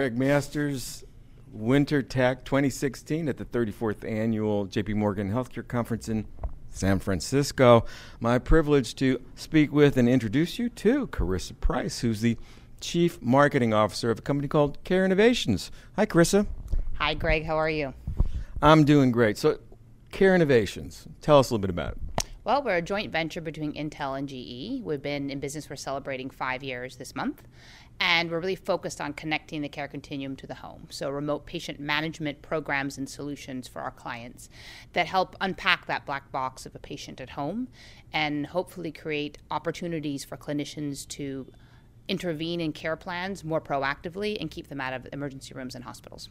Gregg Masters, WinterTech 2016 at the 34th Annual JP Morgan Healthcare Conference in San Francisco. My privilege to speak with and introduce you to Karissa Price, who's the Chief Marketing Officer of a company called Care Innovations. Hi, Karissa. Hi, Gregg. How are you? I'm doing great. So, Care Innovations, tell us a little bit about it. Well, we're a joint venture between Intel and GE. We've been in business, we're celebrating five years this month. And we're really focused on connecting the care continuum to the home. So, remote patient management programs and solutions for our clients that help unpack that black box of a patient at home and hopefully create opportunities for clinicians to intervene in care plans more proactively and keep them out of emergency rooms and hospitals.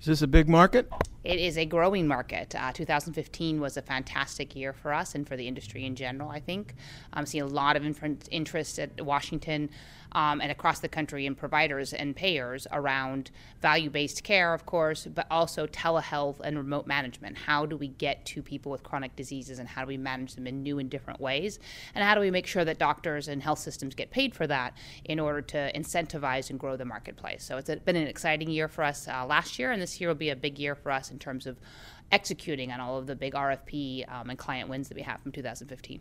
Is this a big market? It is a growing market. Uh, 2015 was a fantastic year for us and for the industry in general, I think. I'm seeing a lot of interest at Washington um, and across the country in providers and payers around value based care, of course, but also telehealth and remote management. How do we get to people with chronic diseases and how do we manage them in new and different ways? And how do we make sure that doctors and health systems get paid for that in order to incentivize and grow the marketplace? So it's been an exciting year for us uh, last year, and this year will be a big year for us in terms of executing on all of the big RFP um, and client wins that we have from 2015.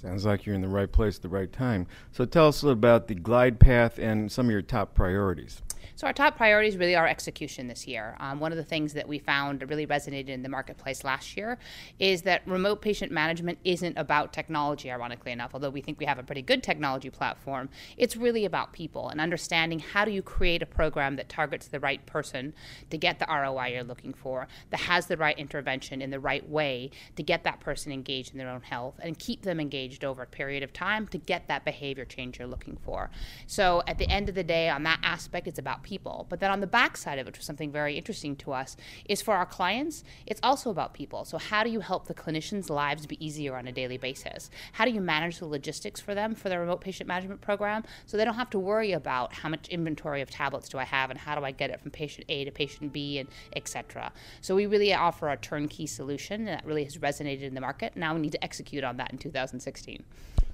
Sounds like you're in the right place at the right time. So tell us a little about the glide path and some of your top priorities. So, our top priorities really are execution this year. Um, one of the things that we found really resonated in the marketplace last year is that remote patient management isn't about technology, ironically enough, although we think we have a pretty good technology platform. It's really about people and understanding how do you create a program that targets the right person to get the ROI you're looking for, that has the right intervention in the right way to get that person engaged in their own health and keep them engaged over a period of time to get that behavior change you're looking for. So, at the end of the day, on that aspect, it's about people. But then on the back side of it, which was something very interesting to us, is for our clients, it's also about people. So how do you help the clinicians' lives be easier on a daily basis? How do you manage the logistics for them for their remote patient management program so they don't have to worry about how much inventory of tablets do I have and how do I get it from patient A to patient B and etc. So we really offer a turnkey solution and that really has resonated in the market. Now we need to execute on that in 2016.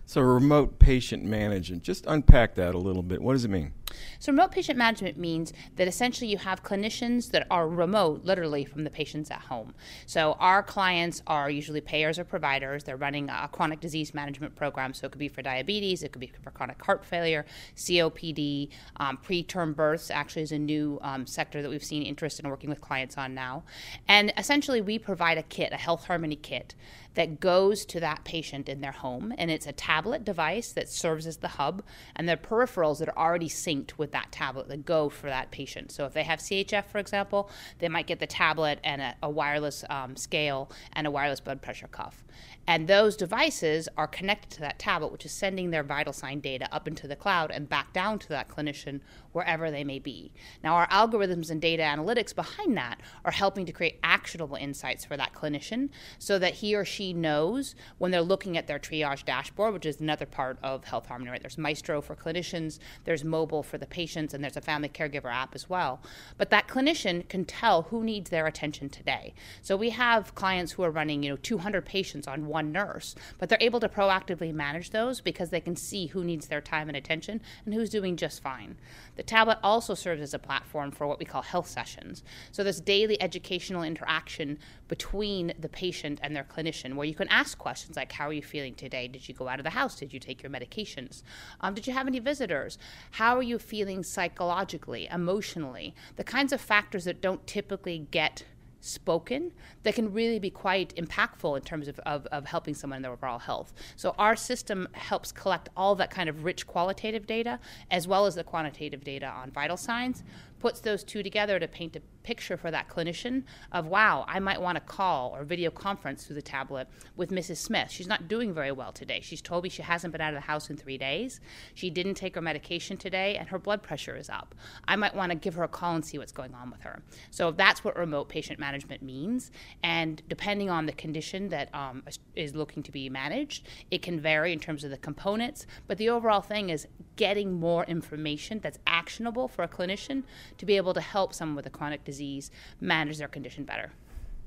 So remote patient management, just unpack that a little bit. What does it mean? So, remote patient management means that essentially you have clinicians that are remote, literally from the patients at home. So, our clients are usually payers or providers. They're running a chronic disease management program. So, it could be for diabetes, it could be for chronic heart failure, COPD, um, preterm births, actually, is a new um, sector that we've seen interest in working with clients on now. And essentially, we provide a kit, a Health Harmony kit, that goes to that patient in their home. And it's a tablet device that serves as the hub, and their peripherals that are already synced synced with that tablet that go for that patient. So if they have CHF, for example, they might get the tablet and a, a wireless um, scale and a wireless blood pressure cuff. And those devices are connected to that tablet, which is sending their vital sign data up into the cloud and back down to that clinician wherever they may be. Now, our algorithms and data analytics behind that are helping to create actionable insights for that clinician so that he or she knows when they're looking at their triage dashboard, which is another part of Health Harmony, right? There's Maestro for clinicians, there's mobile for the patients, and there's a family caregiver app as well. But that clinician can tell who needs their attention today. So we have clients who are running, you know, 200 patients on one nurse, but they're able to proactively manage those because they can see who needs their time and attention and who's doing just fine. The tablet also serves as a platform for what we call health sessions. So there's daily educational interaction between the patient and their clinician where you can ask questions like, How are you feeling today? Did you go out of the house? Did you take your medications? Um, did you have any visitors? How are you feeling psychologically, emotionally? The kinds of factors that don't typically get spoken that can really be quite impactful in terms of, of, of, helping someone in their overall health. So our system helps collect all that kind of rich qualitative data as well as the quantitative data on vital signs, puts those two together to paint a picture for that clinician of wow, I might want to call or video conference through the tablet with Mrs. Smith. She's not doing very well today. She's told me she hasn't been out of the house in three days. She didn't take her medication today, and her blood pressure is up. I might want to give her a call and see what's going on with her. So that's what remote patient management means. And depending on the condition that um, is looking to be managed, it can vary in terms of the components. But the overall thing is getting more information that's actionable for a clinician to be able to help someone with a chronic disease manage their condition better.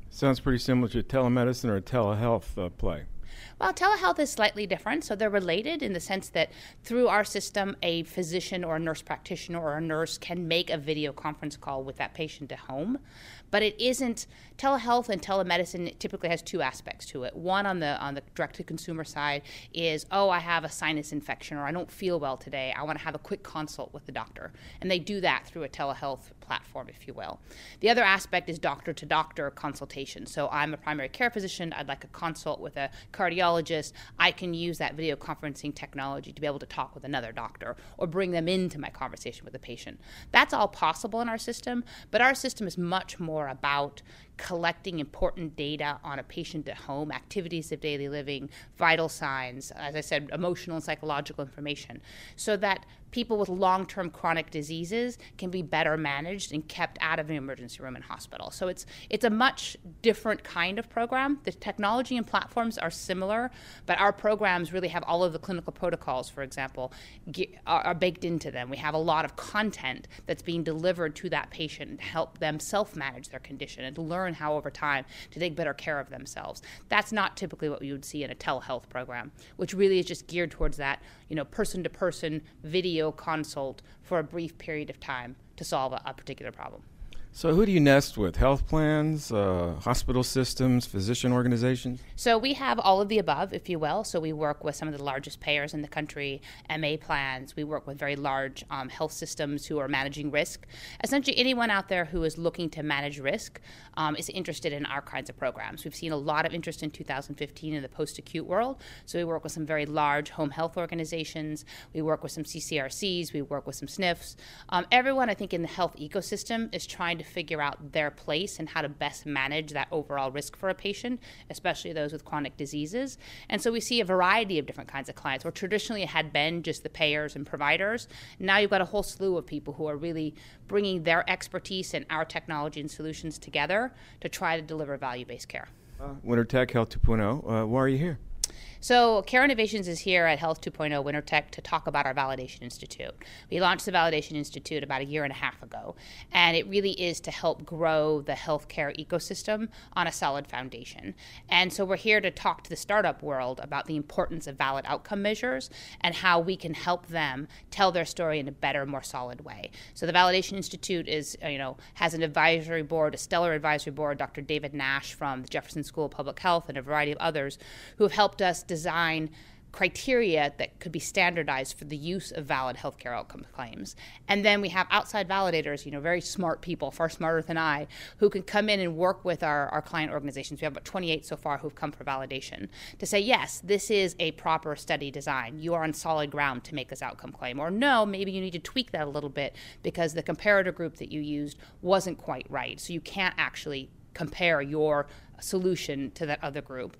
Sounds pretty similar to telemedicine or telehealth uh, play. Well, telehealth is slightly different. So they're related in the sense that through our system, a physician or a nurse practitioner or a nurse can make a video conference call with that patient at home. But it isn't telehealth and telemedicine typically has two aspects to it. One on the on the direct to consumer side is, oh, I have a sinus infection or I don't feel well today. I want to have a quick consult with the doctor. And they do that through a telehealth platform, if you will. The other aspect is doctor to doctor consultation. So I'm a primary care physician. I'd like a consult with a cardiologist. I can use that video conferencing technology to be able to talk with another doctor or bring them into my conversation with the patient. That's all possible in our system, but our system is much more about collecting important data on a patient at home, activities of daily living, vital signs, as I said, emotional and psychological information, so that people with long term chronic diseases can be better managed and kept out of the emergency room and hospital. So it's, it's a much different kind of program. The technology and platforms are similar, but our programs really have all of the clinical protocols, for example, are, are baked into them. We have a lot of content that's being delivered to that patient to help them self manage their condition and to learn how over time to take better care of themselves. That's not typically what you would see in a telehealth program, which really is just geared towards that, you know, person to person video consult for a brief period of time to solve a, a particular problem. So, who do you nest with? Health plans, uh, hospital systems, physician organizations? So, we have all of the above, if you will. So, we work with some of the largest payers in the country, MA plans. We work with very large um, health systems who are managing risk. Essentially, anyone out there who is looking to manage risk um, is interested in our kinds of programs. We've seen a lot of interest in 2015 in the post acute world. So, we work with some very large home health organizations. We work with some CCRCs. We work with some SNFs. Um, everyone, I think, in the health ecosystem is trying to figure out their place and how to best manage that overall risk for a patient, especially those with chronic diseases. And so we see a variety of different kinds of clients where traditionally it had been just the payers and providers. Now you've got a whole slew of people who are really bringing their expertise and our technology and solutions together to try to deliver value based care. Uh, WinterTech Health 2.0, uh, why are you here? So, Care Innovations is here at Health 2.0 WinterTech to talk about our Validation Institute. We launched the Validation Institute about a year and a half ago, and it really is to help grow the healthcare ecosystem on a solid foundation. And so, we're here to talk to the startup world about the importance of valid outcome measures and how we can help them tell their story in a better, more solid way. So, the Validation Institute is, uh, you know, has an advisory board, a stellar advisory board, Dr. David Nash from the Jefferson School of Public Health, and a variety of others who have helped us design criteria that could be standardized for the use of valid healthcare outcome claims. And then we have outside validators, you know, very smart people, far smarter than I, who can come in and work with our, our client organizations. We have about 28 so far who've come for validation to say, yes, this is a proper study design. You are on solid ground to make this outcome claim. Or no, maybe you need to tweak that a little bit because the comparator group that you used wasn't quite right. So you can't actually compare your solution to that other group.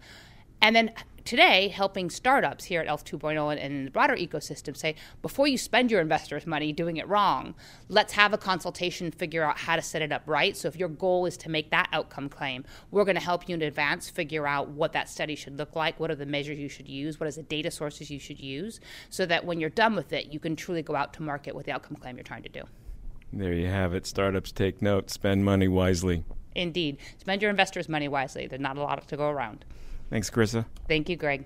And then today, helping startups here at Health 2.0 and, and the broader ecosystem say, before you spend your investors' money doing it wrong, let's have a consultation, figure out how to set it up right. So if your goal is to make that outcome claim, we're going to help you in advance figure out what that study should look like, what are the measures you should use, what are the data sources you should use, so that when you're done with it, you can truly go out to market with the outcome claim you're trying to do. There you have it. Startups take note, spend money wisely. Indeed. Spend your investors' money wisely. There's not a lot to go around. Thanks, Karissa. Thank you, Gregg.